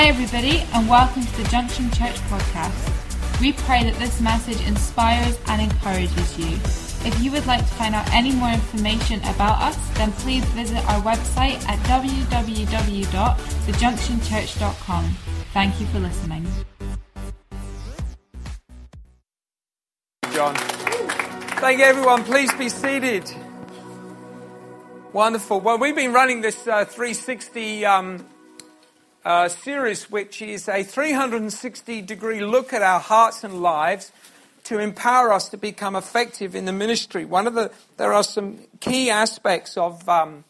Hi, everybody, and welcome to the Junction Church podcast. We pray that this message inspires and encourages you. If you would like to find out any more information about us, then please visit our website at www.thejunctionchurch.com. Thank you for listening. John. Thank you, everyone. Please be seated. Wonderful. Well, we've been running this uh, 360 um, uh, series, which is a 360 degree look at our hearts and lives to empower us to become effective in the ministry. One of the there are some key aspects of um,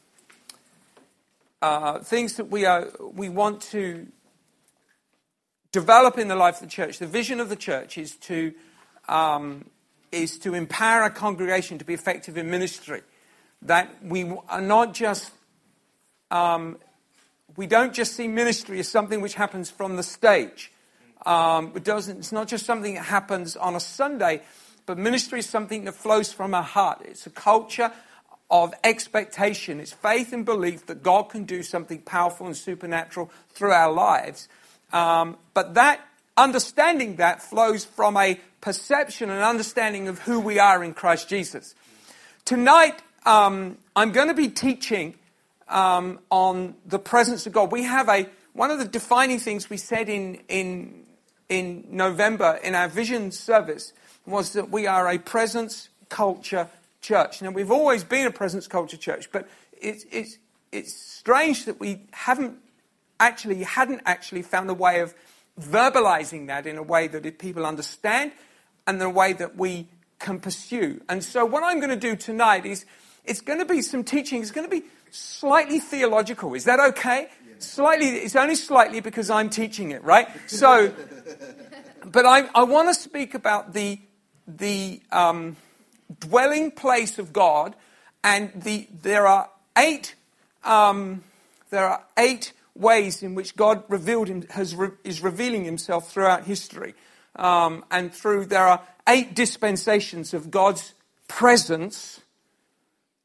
uh, things that we are we want to develop in the life of the church. The vision of the church is to um, is to empower a congregation to be effective in ministry. That we are not just um, we don't just see ministry as something which happens from the stage. Um, it doesn't, it's not just something that happens on a Sunday, but ministry is something that flows from our heart. It's a culture of expectation. It's faith and belief that God can do something powerful and supernatural through our lives. Um, but that understanding that flows from a perception and understanding of who we are in Christ Jesus. Tonight, um, I'm going to be teaching um, on the presence of God. We have a one of the defining things we said in in in November in our vision service was that we are a presence culture church. Now we've always been a presence culture church, but it's it's it's strange that we haven't actually hadn't actually found a way of verbalizing that in a way that people understand and the way that we can pursue. And so what I'm going to do tonight is it's going to be some teaching. It's going to be slightly theological. Is that okay? Slightly, it's only slightly because I'm teaching it, right? So, but I, I want to speak about the, the um, dwelling place of God, and the, there are eight, um, there are eight ways in which God revealed him, has re, is revealing himself throughout history. Um, and through, there are eight dispensations of God's presence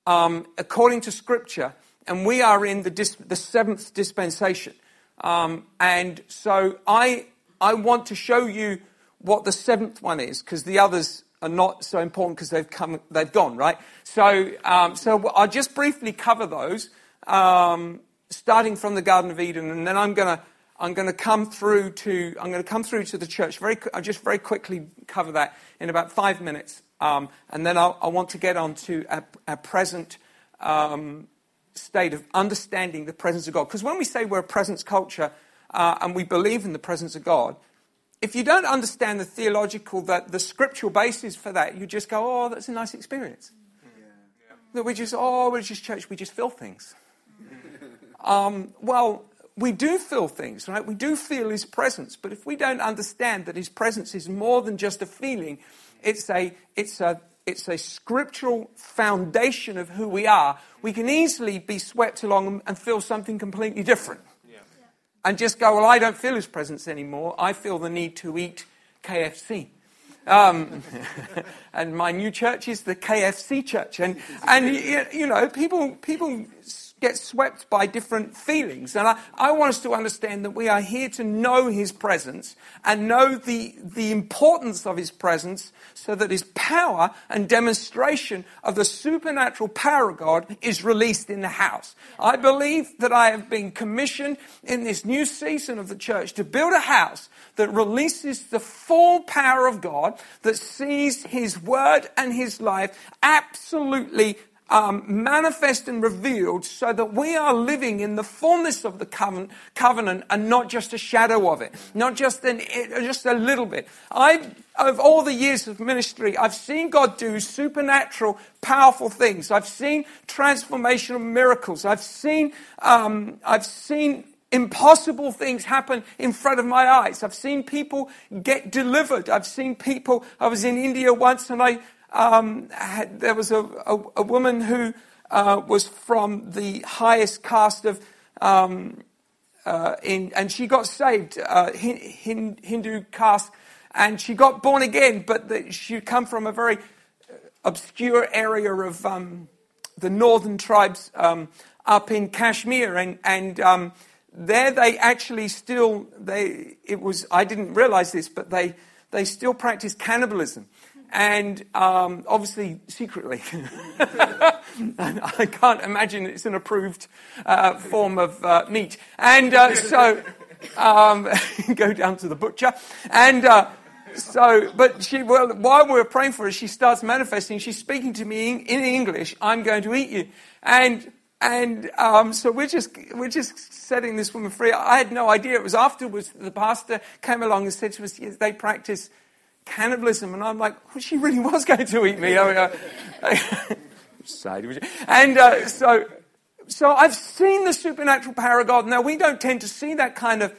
um, according to Scripture, and we are in the, dis- the seventh dispensation. Um, and so I, I want to show you what the seventh one is, because the others are not so important because they've come, they've gone, right? So, um, so I'll just briefly cover those, um, starting from the Garden of Eden, and then I'm going to I'm going to come through to I'm going to come through to the church. Very, I'll just very quickly cover that in about five minutes, and then i want to get on to our, our present um, state of understanding the presence of God. Because when we say we're a presence culture uh, and we believe in the presence of God, if you don't understand the theological, that the scriptural basis for that, you just go, "Oh, that's a nice experience." Yeah. Yeah. That we just, "Oh, we're just church. We just feel things." um, well, we do feel things, right? We do feel His presence, but if we don't understand that His presence is more than just a feeling, it's a, it's a, it's a scriptural foundation of who we are, we can easily be swept along and feel something completely different. Yeah. And just go, well, I don't feel his presence anymore. I feel the need to eat KFC. Um, and my new church is the KFC church. And, and you know, people, people get swept by different feelings. And I, I want us to understand that we are here to know His presence and know the, the importance of His presence so that His power and demonstration of the supernatural power of God is released in the house. I believe that I have been commissioned in this new season of the church to build a house that releases the full power of God, that sees His word and His life absolutely um, manifest and revealed so that we are living in the fullness of the covenant, covenant and not just a shadow of it, not just, an, just a little bit. I, of all the years of ministry, I've seen God do supernatural, powerful things. I've seen transformational miracles. I've seen, um, I've seen impossible things happen in front of my eyes. I've seen people get delivered. I've seen people, I was in India once and I um, had, there was a, a, a woman who uh, was from the highest caste of, um, uh, in, and she got saved, uh, hin, Hindu caste, and she got born again, but the, she'd come from a very obscure area of um, the northern tribes um, up in Kashmir, and, and um, there they actually still they it was I didn't realize this, but they they still practice cannibalism, and um, obviously secretly. I can't imagine it's an approved uh, form of uh, meat, and uh, so um, go down to the butcher and. Uh, so, but she, well, while we were praying for her, she starts manifesting. She's speaking to me in, in English. I'm going to eat you. And and um, so we're just, we're just setting this woman free. I had no idea. It was afterwards the pastor came along and said to us, yes, they practice cannibalism. And I'm like, well, she really was going to eat me. I mean, uh, and uh, so, so I've seen the supernatural power of God. Now, we don't tend to see that kind of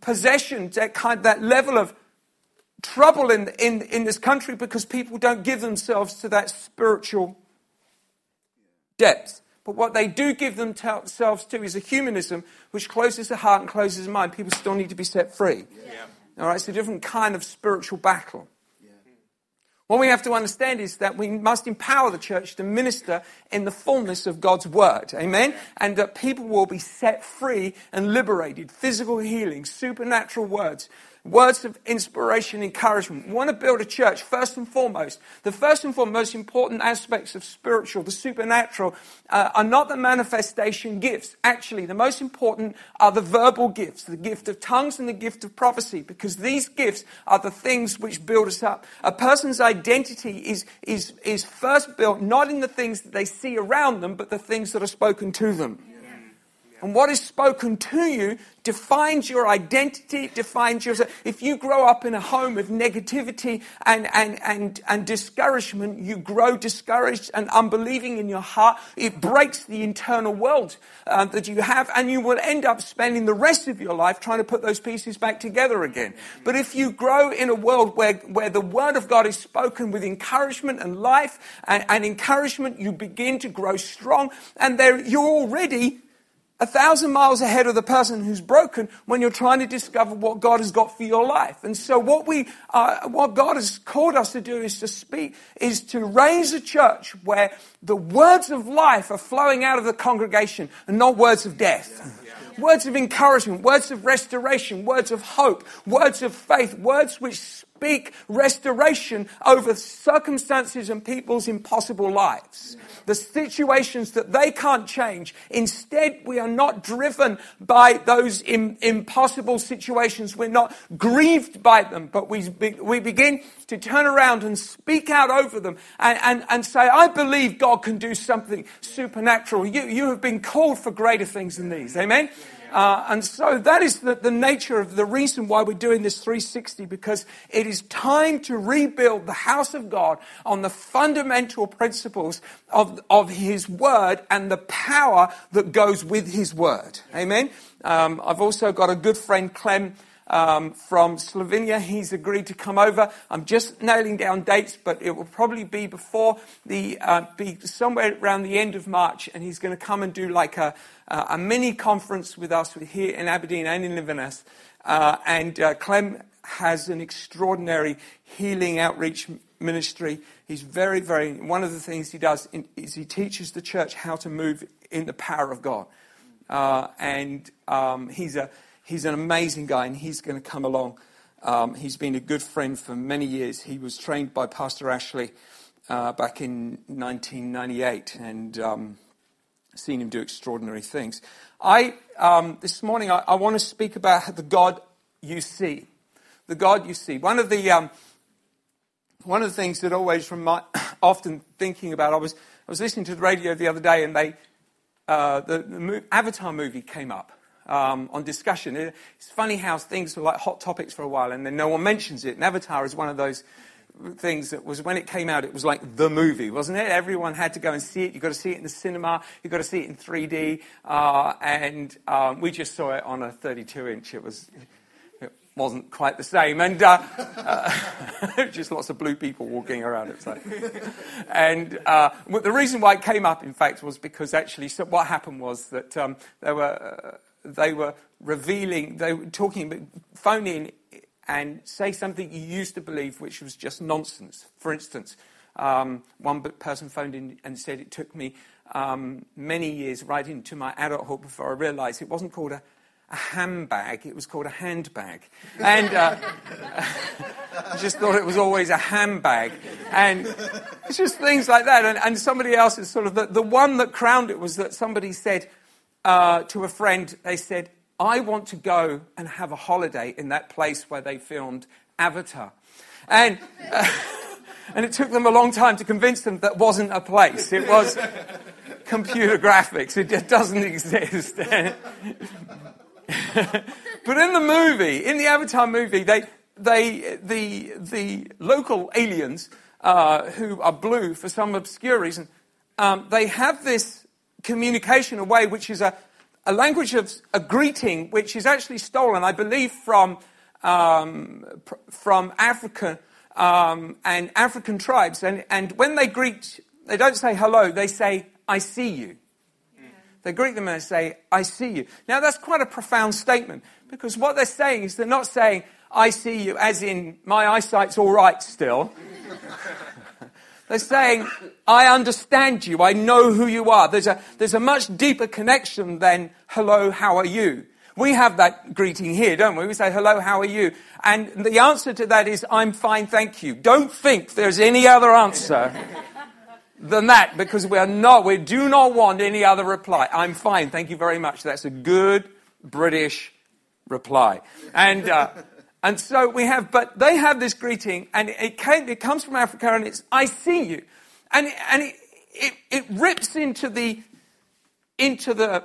possession, that, kind, that level of trouble in, in, in this country because people don't give themselves to that spiritual depth. But what they do give themselves to is a humanism which closes the heart and closes the mind. People still need to be set free. Yeah. All right, it's a different kind of spiritual battle. Yeah. What we have to understand is that we must empower the church to minister in the fullness of God's word. Amen? And that people will be set free and liberated. Physical healing, supernatural words words of inspiration, encouragement. We want to build a church, first and foremost. The first and foremost most important aspects of spiritual, the supernatural, uh, are not the manifestation gifts. Actually, the most important are the verbal gifts, the gift of tongues and the gift of prophecy, because these gifts are the things which build us up. A person's identity is, is, is first built not in the things that they see around them, but the things that are spoken to them. And what is spoken to you defines your identity, defines your. If you grow up in a home of negativity and, and, and, and discouragement, you grow discouraged and unbelieving in your heart. It breaks the internal world uh, that you have, and you will end up spending the rest of your life trying to put those pieces back together again. But if you grow in a world where, where the Word of God is spoken with encouragement and life and, and encouragement, you begin to grow strong, and there you're already a thousand miles ahead of the person who's broken when you're trying to discover what God has got for your life. And so what we, uh, what God has called us to do is to speak, is to raise a church where the words of life are flowing out of the congregation and not words of death. Words of encouragement, words of restoration, words of hope, words of faith, words which speak restoration over circumstances and people's impossible lives the situations that they can't change. Instead, we are not driven by those Im- impossible situations. We're not grieved by them, but we, be- we begin to turn around and speak out over them and, and, and say, I believe God can do something supernatural. You, you have been called for greater things than these. Amen? Uh, and so that is the, the nature of the reason why we're doing this 360 because it is time to rebuild the house of God on the fundamental principles of, of His Word and the power that goes with His Word. Amen. Um, I've also got a good friend, Clem. Um, from Slovenia. He's agreed to come over. I'm just nailing down dates, but it will probably be before the, uh, be somewhere around the end of March, and he's going to come and do like a, uh, a mini conference with us here in Aberdeen and in Inverness. Uh, and uh, Clem has an extraordinary healing outreach ministry. He's very, very, one of the things he does is he teaches the church how to move in the power of God. Uh, and um, he's, a, he's an amazing guy, and he's going to come along. Um, he's been a good friend for many years. He was trained by Pastor Ashley uh, back in 1998, and um, seen him do extraordinary things. I, um, this morning, I, I, want to speak about the God you see. The God you see. One of the, um, one of the things that always remind, often thinking about, I was, I was listening to the radio the other day and they, uh, the, the Avatar movie came up. Um, on discussion. It's funny how things were like hot topics for a while and then no one mentions it. And Avatar is one of those things that was when it came out, it was like the movie, wasn't it? Everyone had to go and see it. You've got to see it in the cinema. You've got to see it in 3D. Uh, and um, we just saw it on a 32 inch. It was. It wasn't quite the same, and uh, uh, just lots of blue people walking around. It's like, and uh, the reason why it came up, in fact, was because actually, so what happened was that um, they were uh, they were revealing, they were talking, phoning and say something you used to believe, which was just nonsense. For instance, um, one person phoned in and said it took me um, many years right into my adulthood before I realized it wasn't called a a handbag. It was called a handbag. And uh, I just thought it was always a handbag. And it's just things like that. And, and somebody else is sort of the, the one that crowned it was that somebody said uh, to a friend, they said, I want to go and have a holiday in that place where they filmed Avatar. And, uh, and it took them a long time to convince them that wasn't a place. It was computer graphics. It just doesn't exist. but in the movie, in the Avatar movie, they, they, the, the local aliens, uh, who are blue for some obscure reason, um, they have this communication away, which is a, a language of a greeting, which is actually stolen, I believe, from, um, pr- from Africa um, and African tribes. And, and when they greet, they don't say hello, they say, I see you. They greet them and they say, I see you. Now, that's quite a profound statement because what they're saying is they're not saying, I see you, as in, my eyesight's all right still. they're saying, I understand you. I know who you are. There's a, there's a much deeper connection than, hello, how are you? We have that greeting here, don't we? We say, hello, how are you? And the answer to that is, I'm fine, thank you. Don't think there's any other answer than that because we are not, we do not want any other reply. I'm fine, thank you very much. That's a good British reply. And, uh, and so we have, but they have this greeting and it, came, it comes from Africa and it's, I see you. And, and it, it, it rips into the, into the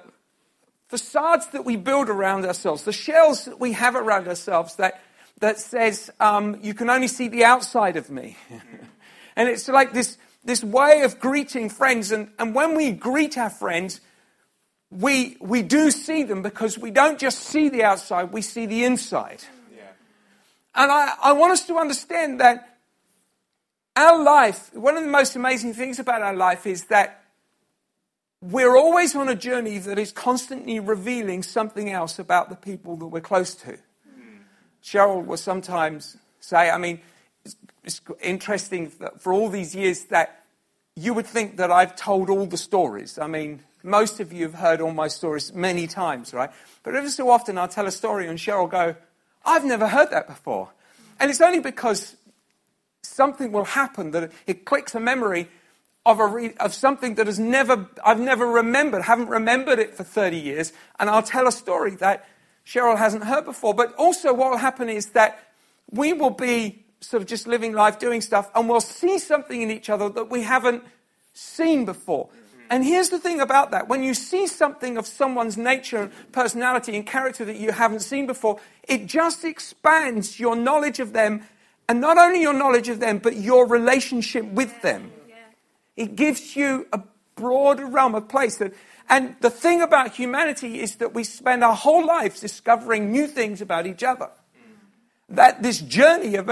facades that we build around ourselves, the shells that we have around ourselves that, that says, um, you can only see the outside of me. and it's like this, this way of greeting friends. And, and when we greet our friends, we, we do see them because we don't just see the outside, we see the inside. And I, I want us to understand that our life, one of the most amazing things about our life is that we're always on a journey that is constantly revealing something else about the people that we're close to. Cheryl will sometimes say, I mean, it's interesting for all these years that you would think that I've told all the stories. I mean, most of you have heard all my stories many times, right? But every so often I'll tell a story and Cheryl will go, I've never heard that before. And it's only because something will happen that it clicks a memory of, a re- of something that has never, I've never remembered, haven't remembered it for 30 years, and I'll tell a story that Cheryl hasn't heard before. But also what will happen is that we will be sort of just living life, doing stuff, and we'll see something in each other that we haven't seen before. And here's the thing about that when you see something of someone's nature, and personality, and character that you haven't seen before, it just expands your knowledge of them, and not only your knowledge of them, but your relationship with them. It gives you a broader realm of place that. And the thing about humanity is that we spend our whole lives discovering new things about each other. That this journey of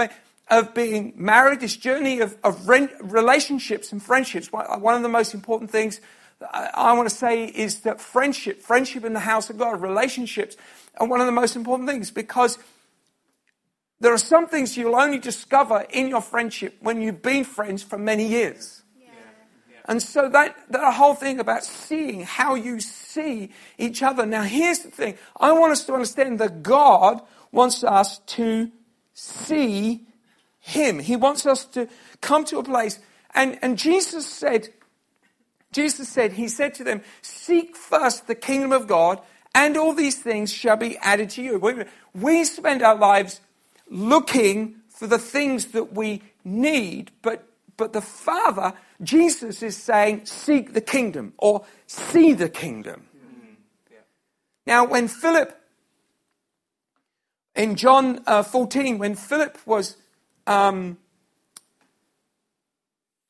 of being married, this journey of, of relationships and friendships, one of the most important things I, I want to say is that friendship, friendship in the house of God, relationships are one of the most important things because there are some things you'll only discover in your friendship when you've been friends for many years. And so that, that whole thing about seeing how you see each other. Now here's the thing. I want us to understand that God wants us to see him. He wants us to come to a place. And, and Jesus said, Jesus said, He said to them, Seek first the kingdom of God, and all these things shall be added to you. We, spend our lives looking for the things that we need, but, but the Father, Jesus, is saying, Seek the kingdom or see the kingdom. Now, when Philip, in John uh, 14, when Philip was um,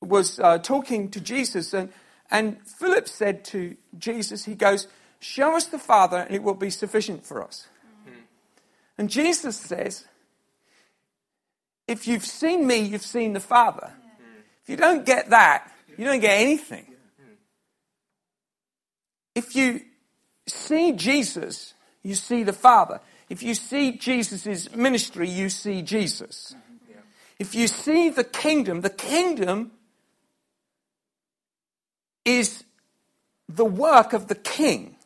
was uh, talking to Jesus, and, and Philip said to Jesus, he goes, Show us the Father, and it will be sufficient for us. Mm-hmm. And Jesus says, If you've seen me, you've seen the Father. Mm-hmm. If you don't get that, you don't get anything. If you see Jesus, you see the Father. If you see Jesus' ministry, you see Jesus. If you see the kingdom, the kingdom is the work of the king.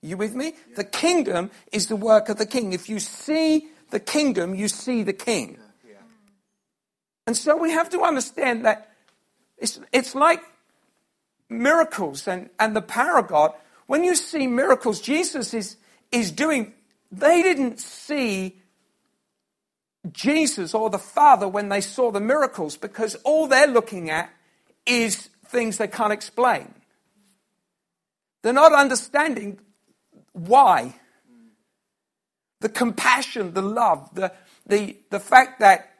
You with me? The kingdom is the work of the king. If you see the kingdom, you see the king. And so we have to understand that it's, it's like miracles and, and the power of God. When you see miracles, Jesus is, is doing, they didn't see Jesus or the Father when they saw the miracles because all they're looking at is things they can't explain. They're not understanding why. The compassion, the love, the, the, the fact that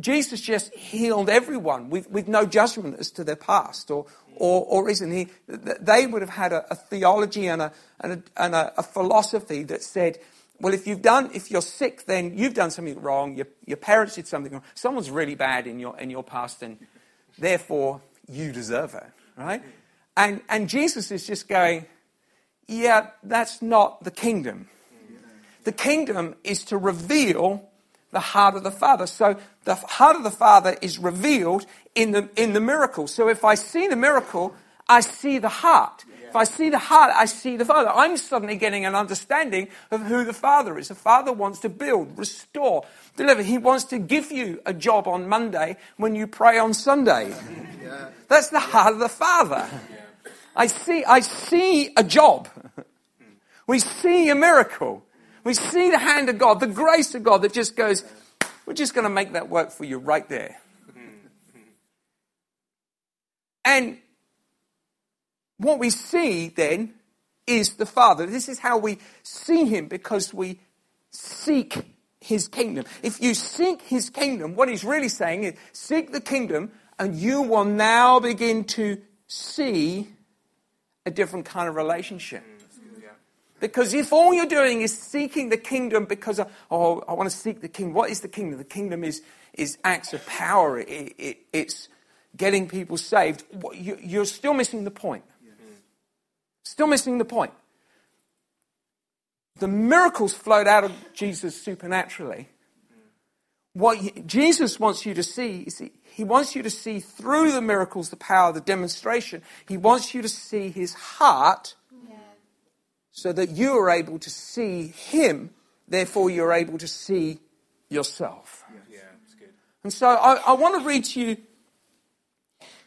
Jesus just healed everyone with, with no judgment as to their past or, or, or isn't he? They would have had a, a theology and, a, and, a, and a, a, philosophy that said, well, if you've done, if you're sick, then you've done something wrong. Your, your parents did something wrong. Someone's really bad in your, in your past, and therefore you deserve it, right? And, and Jesus is just going, yeah, that's not the kingdom. The kingdom is to reveal the heart of the Father. So the heart of the Father is revealed in the, in the miracle. So if I see the miracle, I see the heart. If I see the heart, I see the Father. I'm suddenly getting an understanding of who the Father is. The Father wants to build, restore, deliver. He wants to give you a job on Monday when you pray on Sunday. That's the heart of the Father. I see, I see a job. We see a miracle. We see the hand of God, the grace of God that just goes, we're just going to make that work for you right there. And what we see then is the Father. This is how we see Him because we seek His kingdom. If you seek His kingdom, what He's really saying is seek the kingdom and you will now begin to see a different kind of relationship. Mm, because if all you're doing is seeking the kingdom because, of, oh, I want to seek the kingdom, what is the kingdom? The kingdom is, is acts of power, it, it, it's getting people saved. You're still missing the point. Still missing the point. The miracles flowed out of Jesus supernaturally. What Jesus wants you to see is he wants you to see through the miracles the power, the demonstration. He wants you to see his heart so that you are able to see him, therefore you're able to see yourself. Yeah. And so I, I want to read to you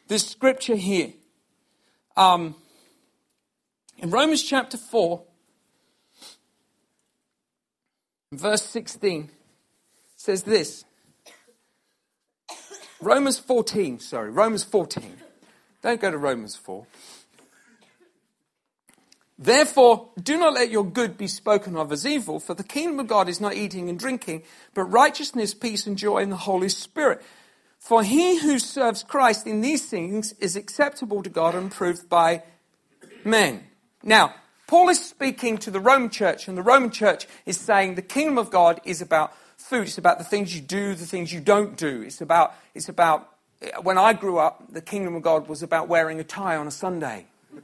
this scripture here. Um, in Romans chapter 4, verse 16, says this. Romans 14, sorry, Romans 14. Don't go to Romans 4. Therefore, do not let your good be spoken of as evil, for the kingdom of God is not eating and drinking, but righteousness, peace, and joy in the Holy Spirit. For he who serves Christ in these things is acceptable to God and proved by men. Now, Paul is speaking to the Roman church, and the Roman church is saying the kingdom of God is about food. It's about the things you do, the things you don't do. It's about, it's about, when I grew up, the kingdom of God was about wearing a tie on a Sunday.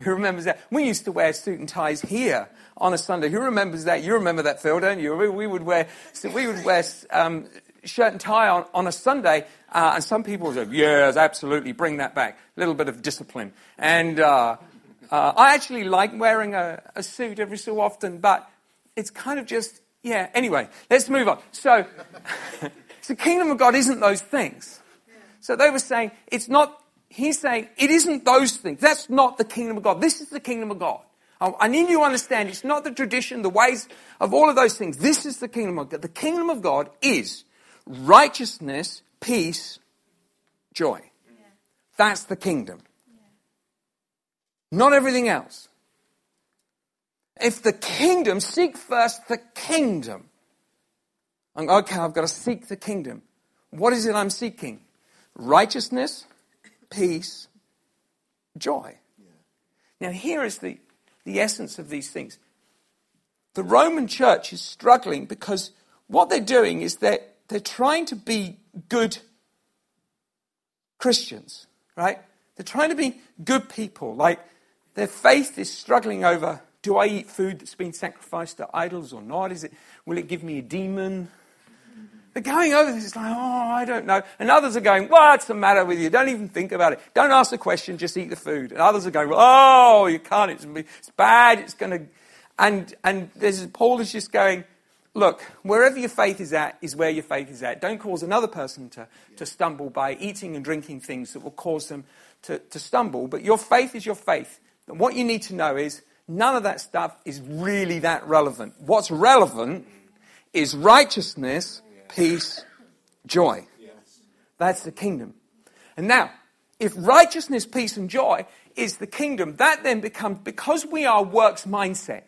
Who remembers that? We used to wear suit and ties here on a Sunday. Who remembers that? You remember that, Phil, don't you? We, would wear, we would wear um, shirt and tie on, on a Sunday, uh, and some people said, yes, absolutely, bring that back. A little bit of discipline. And uh, uh, I actually like wearing a, a suit every so often, but it's kind of just, yeah. Anyway, let's move on. So, so the kingdom of God isn't those things. So they were saying it's not he's saying it isn't those things. That's not the kingdom of God. This is the kingdom of God. I need you to understand it's not the tradition, the ways of all of those things. This is the kingdom of God. The kingdom of God is righteousness, peace, joy. Yeah. That's the kingdom. Yeah. Not everything else. If the kingdom, seek first the kingdom. I'm, okay, I've got to seek the kingdom. What is it I'm seeking? Righteousness, peace, joy. Yeah. Now, here is the, the essence of these things. The Roman church is struggling because what they're doing is that they're, trying to be good Christians, right? They're trying to be good people. Like their faith is struggling over do I eat food that's been sacrificed to idols or not? Is it, will it give me a demon? They're going over this, it's like, oh, I don't know. And others are going, what's the matter with you? Don't even think about it. Don't ask the question, just eat the food. And others are going, oh, you can't, it's, it's bad, it's going to. And, and there's, Paul is just going, look, wherever your faith is at is where your faith is at. Don't cause another person to, to stumble by eating and drinking things that will cause them to, to stumble. But your faith is your faith. And what you need to know is none of that stuff is really that relevant. What's relevant is righteousness peace, joy. That's the kingdom. And now, if righteousness, peace, and joy is the kingdom, that then becomes, because we are works mindset,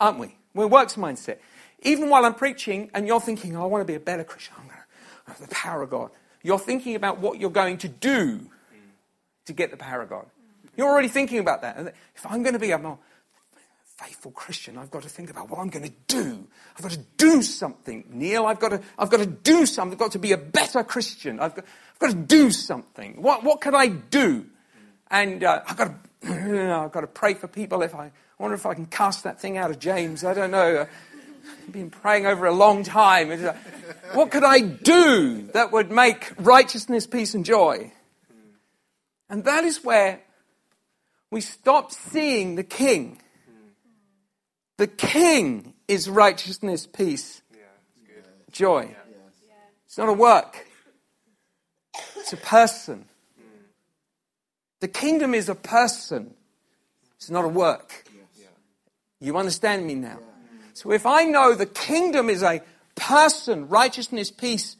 aren't we? We're works mindset. Even while I'm preaching and you're thinking, oh, I want to be a better Christian, I'm going to have the power of God. You're thinking about what you're going to do to get the power of God. You're already thinking about that. If I'm going to be a more faithful Christian, I've got to think about what I'm going to do. I've got to do something. Neil, I've got to, I've got to do something. I've got to be a better Christian. I've got, I've got to do something. What, what can I do? And uh, I've, got to, I've got to pray for people. If I, I wonder if I can cast that thing out of James. I don't know. I've been praying over a long time. What could I do that would make righteousness, peace, and joy? And that is where we stop seeing the king the king is righteousness, peace, joy. It's not a work, it's a person. The kingdom is a person, it's not a work. You understand me now? So if I know the kingdom is a person, righteousness, peace,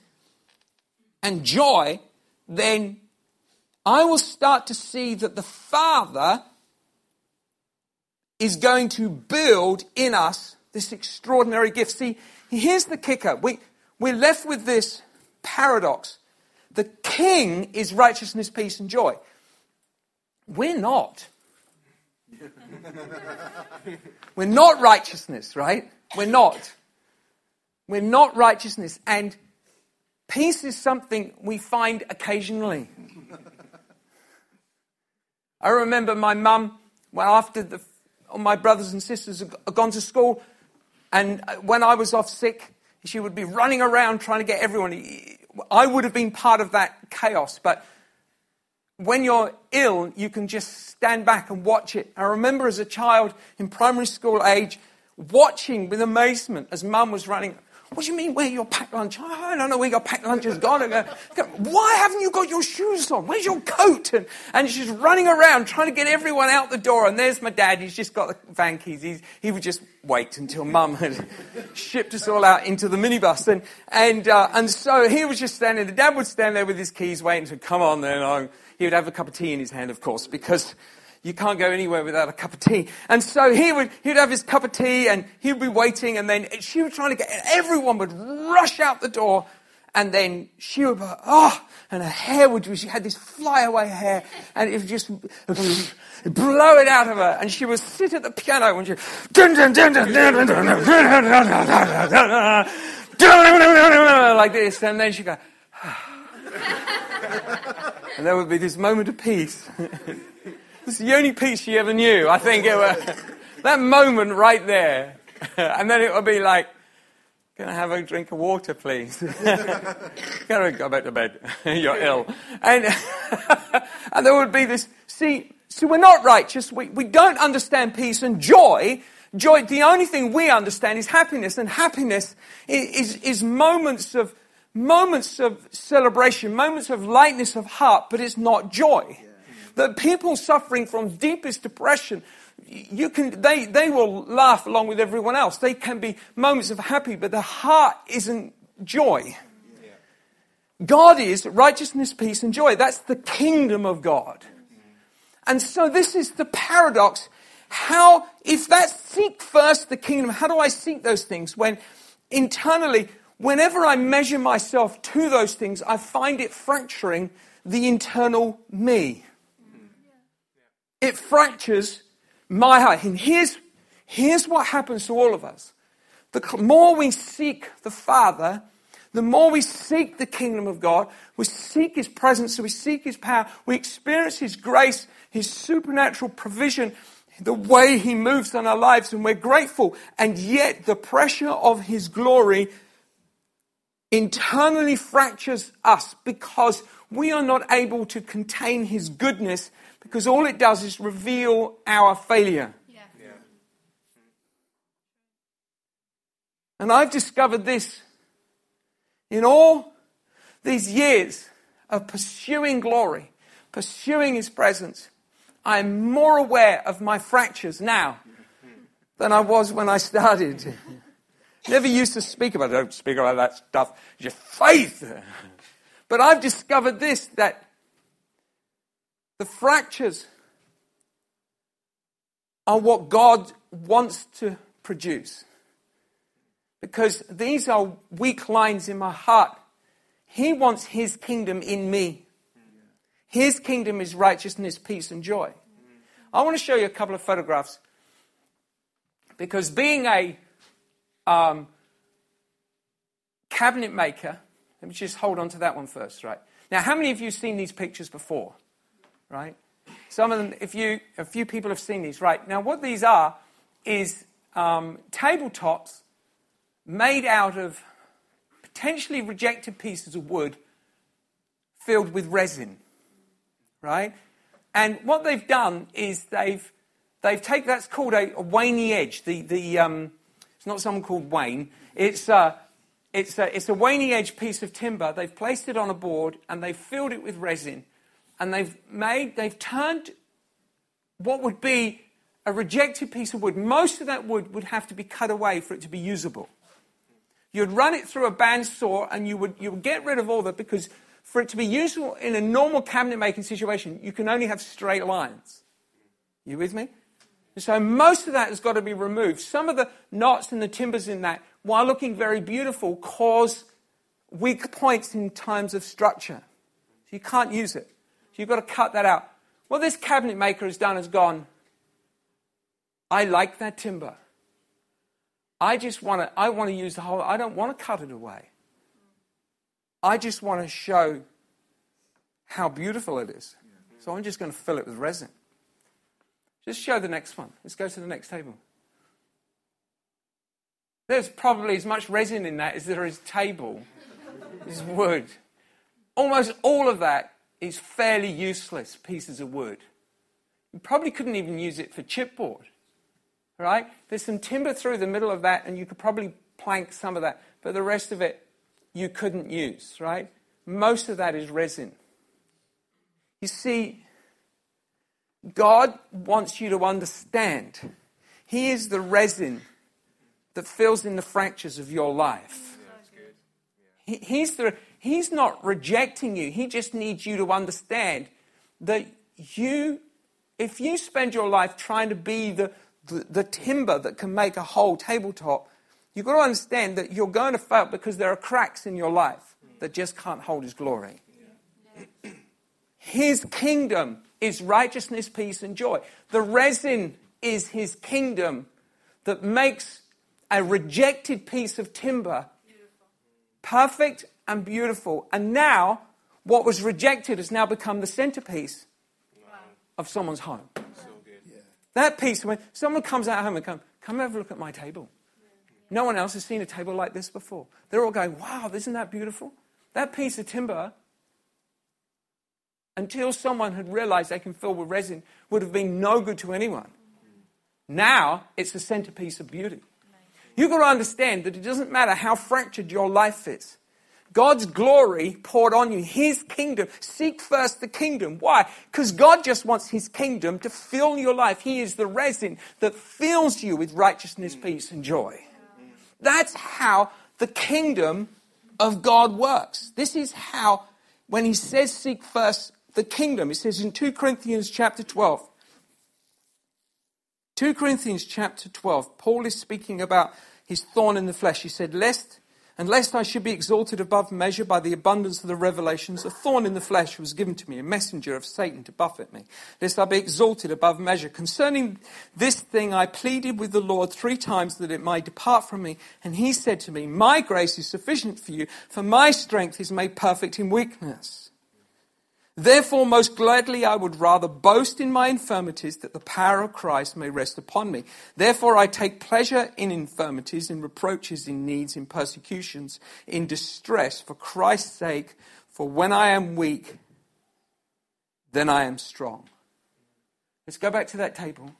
and joy, then I will start to see that the Father is going to build in us this extraordinary gift. See, here's the kicker. We, we're left with this paradox. The king is righteousness, peace, and joy. We're not. We're not righteousness, right? We're not. We're not righteousness. And peace is something we find occasionally. I remember my mum, well, after the my brothers and sisters had gone to school, and uh, when I was off sick, she would be running around trying to get everyone. I would have been part of that chaos, but when you're ill, you can just stand back and watch it. I remember as a child in primary school age, watching with amazement as mum was running what do you mean, where your packed lunch? Oh, I don't know where your packed lunch has gone. Go, Why haven't you got your shoes on? Where's your coat? And, and she's running around trying to get everyone out the door. And there's my dad. He's just got the van keys. He's, he would just wait until mum had shipped us all out into the minibus. And, and, uh, and so he was just standing. The dad would stand there with his keys waiting to come on then. Oh, he would have a cup of tea in his hand, of course, because you can't go anywhere without a cup of tea. And so he would, he'd have his cup of tea and he'd be waiting and then she was trying to get, everyone would rush out the door and then she would, oh, and her hair would, she had this flyaway hair and it would just blow it out of her and she would sit at the piano and she, like this and then she'd go, and there would be this moment of peace. It's the only peace she ever knew. I think it was that moment right there. and then it would be like, can I have a drink of water, please? Can I go back to bed? You're ill. And, and there would be this, see, so we're not righteous. We, we don't understand peace and joy. Joy, the only thing we understand is happiness. And happiness is, is, is moments of, moments of celebration, moments of lightness of heart, but it's not joy. The people suffering from deepest depression, you can, they, they will laugh along with everyone else. They can be moments of happy, but the heart isn't joy. God is righteousness, peace, and joy. That's the kingdom of God. And so this is the paradox. How, if that's seek first the kingdom, how do I seek those things when internally, whenever I measure myself to those things, I find it fracturing the internal me? It fractures my heart. And here's, here's what happens to all of us. The more we seek the Father, the more we seek the kingdom of God, we seek His presence, we seek His power, we experience His grace, His supernatural provision, the way He moves in our lives, and we're grateful. And yet, the pressure of His glory internally fractures us because we are not able to contain his goodness because all it does is reveal our failure. Yeah. Yeah. And I've discovered this in all these years of pursuing glory, pursuing his presence. I'm more aware of my fractures now than I was when I started. Never used to speak about it. Don't speak about that stuff. Your faith. But I've discovered this that the fractures are what God wants to produce. Because these are weak lines in my heart. He wants His kingdom in me. His kingdom is righteousness, peace, and joy. I want to show you a couple of photographs because being a um, cabinet maker, let me just hold on to that one first, right? Now, how many of you have seen these pictures before? Right? Some of them, if you, a few people have seen these, right? Now, what these are is um, tabletops made out of potentially rejected pieces of wood filled with resin, right? And what they've done is they've they've taken that's called a, a edge. The the um, it's not someone called Wayne. It's a, it's a it's a waney edge piece of timber. They've placed it on a board and they've filled it with resin, and they've made they've turned what would be a rejected piece of wood. Most of that wood would have to be cut away for it to be usable. You'd run it through a bandsaw and you would you would get rid of all that because for it to be useful in a normal cabinet making situation, you can only have straight lines. You with me? so most of that has got to be removed. Some of the knots and the timbers in that, while looking very beautiful, cause weak points in times of structure. So you can't use it. So you've got to cut that out. What this cabinet maker has done is gone, I like that timber. I just want to, I want to use the whole, I don't want to cut it away. I just want to show how beautiful it is. So I'm just going to fill it with resin. Just show the next one. Let's go to the next table. There's probably as much resin in that as there is table, is wood. Almost all of that is fairly useless pieces of wood. You probably couldn't even use it for chipboard, right? There's some timber through the middle of that, and you could probably plank some of that, but the rest of it you couldn't use, right? Most of that is resin. You see, God wants you to understand He is the resin that fills in the fractures of your life. He, he's, the, he's not rejecting you, He just needs you to understand that you, if you spend your life trying to be the, the, the timber that can make a whole tabletop, You've got to understand that you're going to fail because there are cracks in your life that just can't hold His glory. His kingdom is righteousness, peace, and joy. The resin is His kingdom that makes a rejected piece of timber perfect and beautiful. And now, what was rejected has now become the centerpiece of someone's home. That piece, when someone comes out home and come, come have a look at my table. No one else has seen a table like this before. They're all going, wow, isn't that beautiful? That piece of timber, until someone had realized they can fill with resin, would have been no good to anyone. Now it's the centerpiece of beauty. You've got to understand that it doesn't matter how fractured your life is. God's glory poured on you, His kingdom. Seek first the kingdom. Why? Because God just wants His kingdom to fill your life. He is the resin that fills you with righteousness, peace, and joy. That's how the kingdom of God works. This is how, when he says seek first the kingdom, it says in 2 Corinthians chapter 12. 2 Corinthians chapter 12, Paul is speaking about his thorn in the flesh. He said, Lest and lest I should be exalted above measure by the abundance of the revelations, a thorn in the flesh was given to me, a messenger of Satan to buffet me, lest I be exalted above measure. Concerning this thing, I pleaded with the Lord three times that it might depart from me. And he said to me, My grace is sufficient for you, for my strength is made perfect in weakness. Therefore, most gladly I would rather boast in my infirmities that the power of Christ may rest upon me. Therefore, I take pleasure in infirmities, in reproaches, in needs, in persecutions, in distress for Christ's sake. For when I am weak, then I am strong. Let's go back to that table.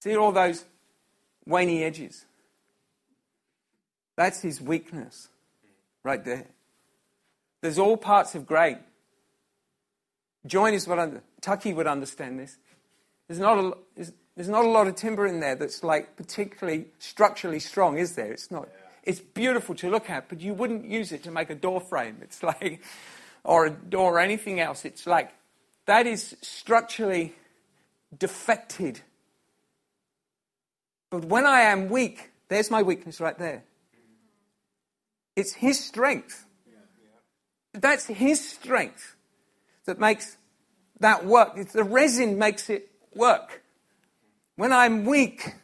See all those waney edges? That's his weakness right there. There's all parts of grain. Join is what under, Tucky would understand this. There's not, a, there's, there's not a lot of timber in there that's like particularly structurally strong, is there? It's not. It's beautiful to look at, but you wouldn't use it to make a door frame. It's like, or a door or anything else. It's like, that is structurally defected. But when I am weak, there's my weakness right there. It's His strength. That's His strength that makes that work. It's the resin makes it work. When I'm weak,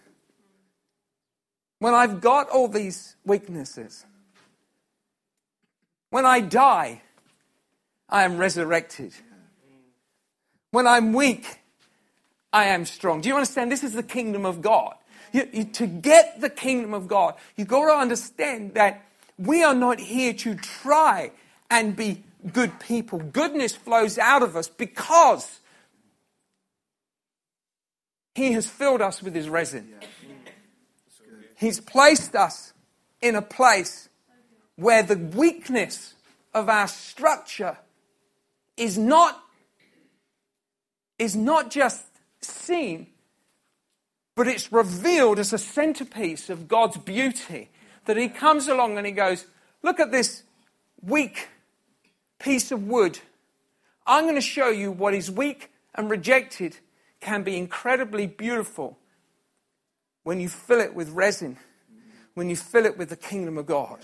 when I've got all these weaknesses, when I die, I am resurrected. When I'm weak, I am strong. Do you understand? This is the kingdom of God. You, you, to get the kingdom of God, you've got to understand that we are not here to try and be good people. Goodness flows out of us because He has filled us with His resin. He's placed us in a place where the weakness of our structure is not, is not just seen, but it's revealed as a centerpiece of God's beauty that he comes along and he goes, Look at this weak piece of wood. I'm going to show you what is weak and rejected can be incredibly beautiful when you fill it with resin, when you fill it with the kingdom of God.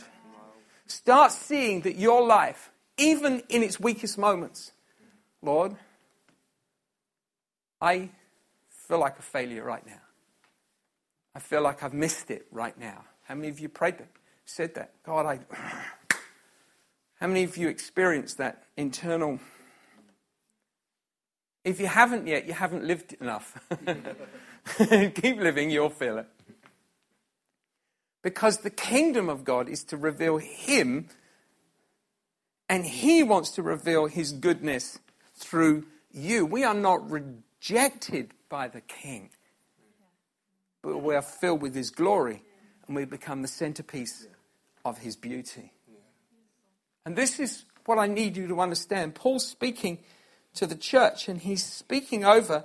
Start seeing that your life, even in its weakest moments, Lord, I feel like a failure right now. I feel like I've missed it right now. How many of you prayed that? Said that? God, I. How many of you experienced that internal? If you haven't yet, you haven't lived enough. Keep living, you'll feel it. Because the kingdom of God is to reveal Him, and He wants to reveal His goodness through you. We are not rejected by the King, but we are filled with His glory and we become the centerpiece of his beauty. And this is what I need you to understand. Paul's speaking to the church, and he's speaking over,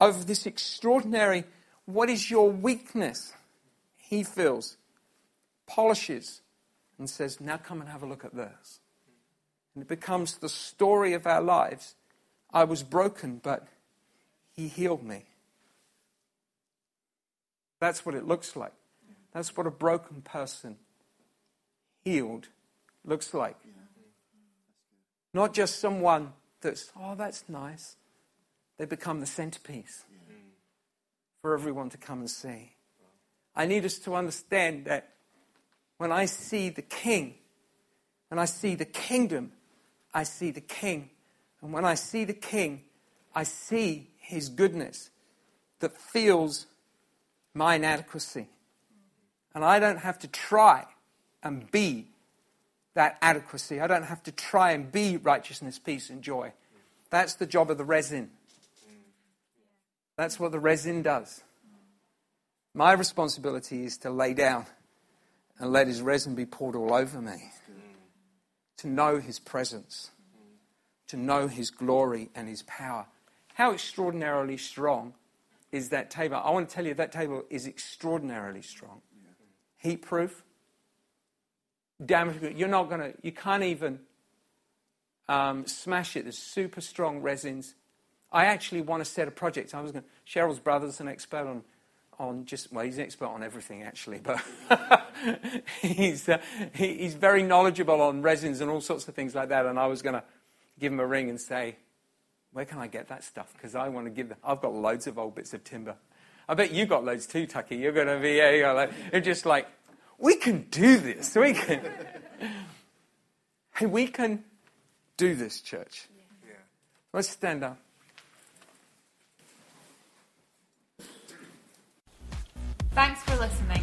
over this extraordinary what is your weakness? He feels, polishes, and says, Now come and have a look at this. And it becomes the story of our lives. I was broken, but he healed me. That's what it looks like. That's what a broken person healed looks like. Not just someone that's, oh, that's nice. They become the centerpiece for everyone to come and see. I need us to understand that when I see the king, when I see the kingdom, I see the king. And when I see the king, I see his goodness that feels my inadequacy. And I don't have to try and be that adequacy. I don't have to try and be righteousness, peace, and joy. That's the job of the resin. That's what the resin does. My responsibility is to lay down and let his resin be poured all over me. To know his presence, to know his glory and his power. How extraordinarily strong is that table. I want to tell you that table is extraordinarily strong. Heat proof. Damage. You're not going to, you can't even um, smash it. There's super strong resins. I actually want to set a project. I was going to, Cheryl's brother's an expert on, on just, well, he's an expert on everything actually, but he's, uh, he, he's very knowledgeable on resins and all sorts of things like that. And I was going to give him a ring and say, where can I get that stuff? Because I want to give them. I've got loads of old bits of timber. I bet you got loads too, Tucky. You're going to be, yeah, you got like, it's just like, we can do this. We can. hey, we can do this, church. Yeah. Let's stand up. Thanks for listening.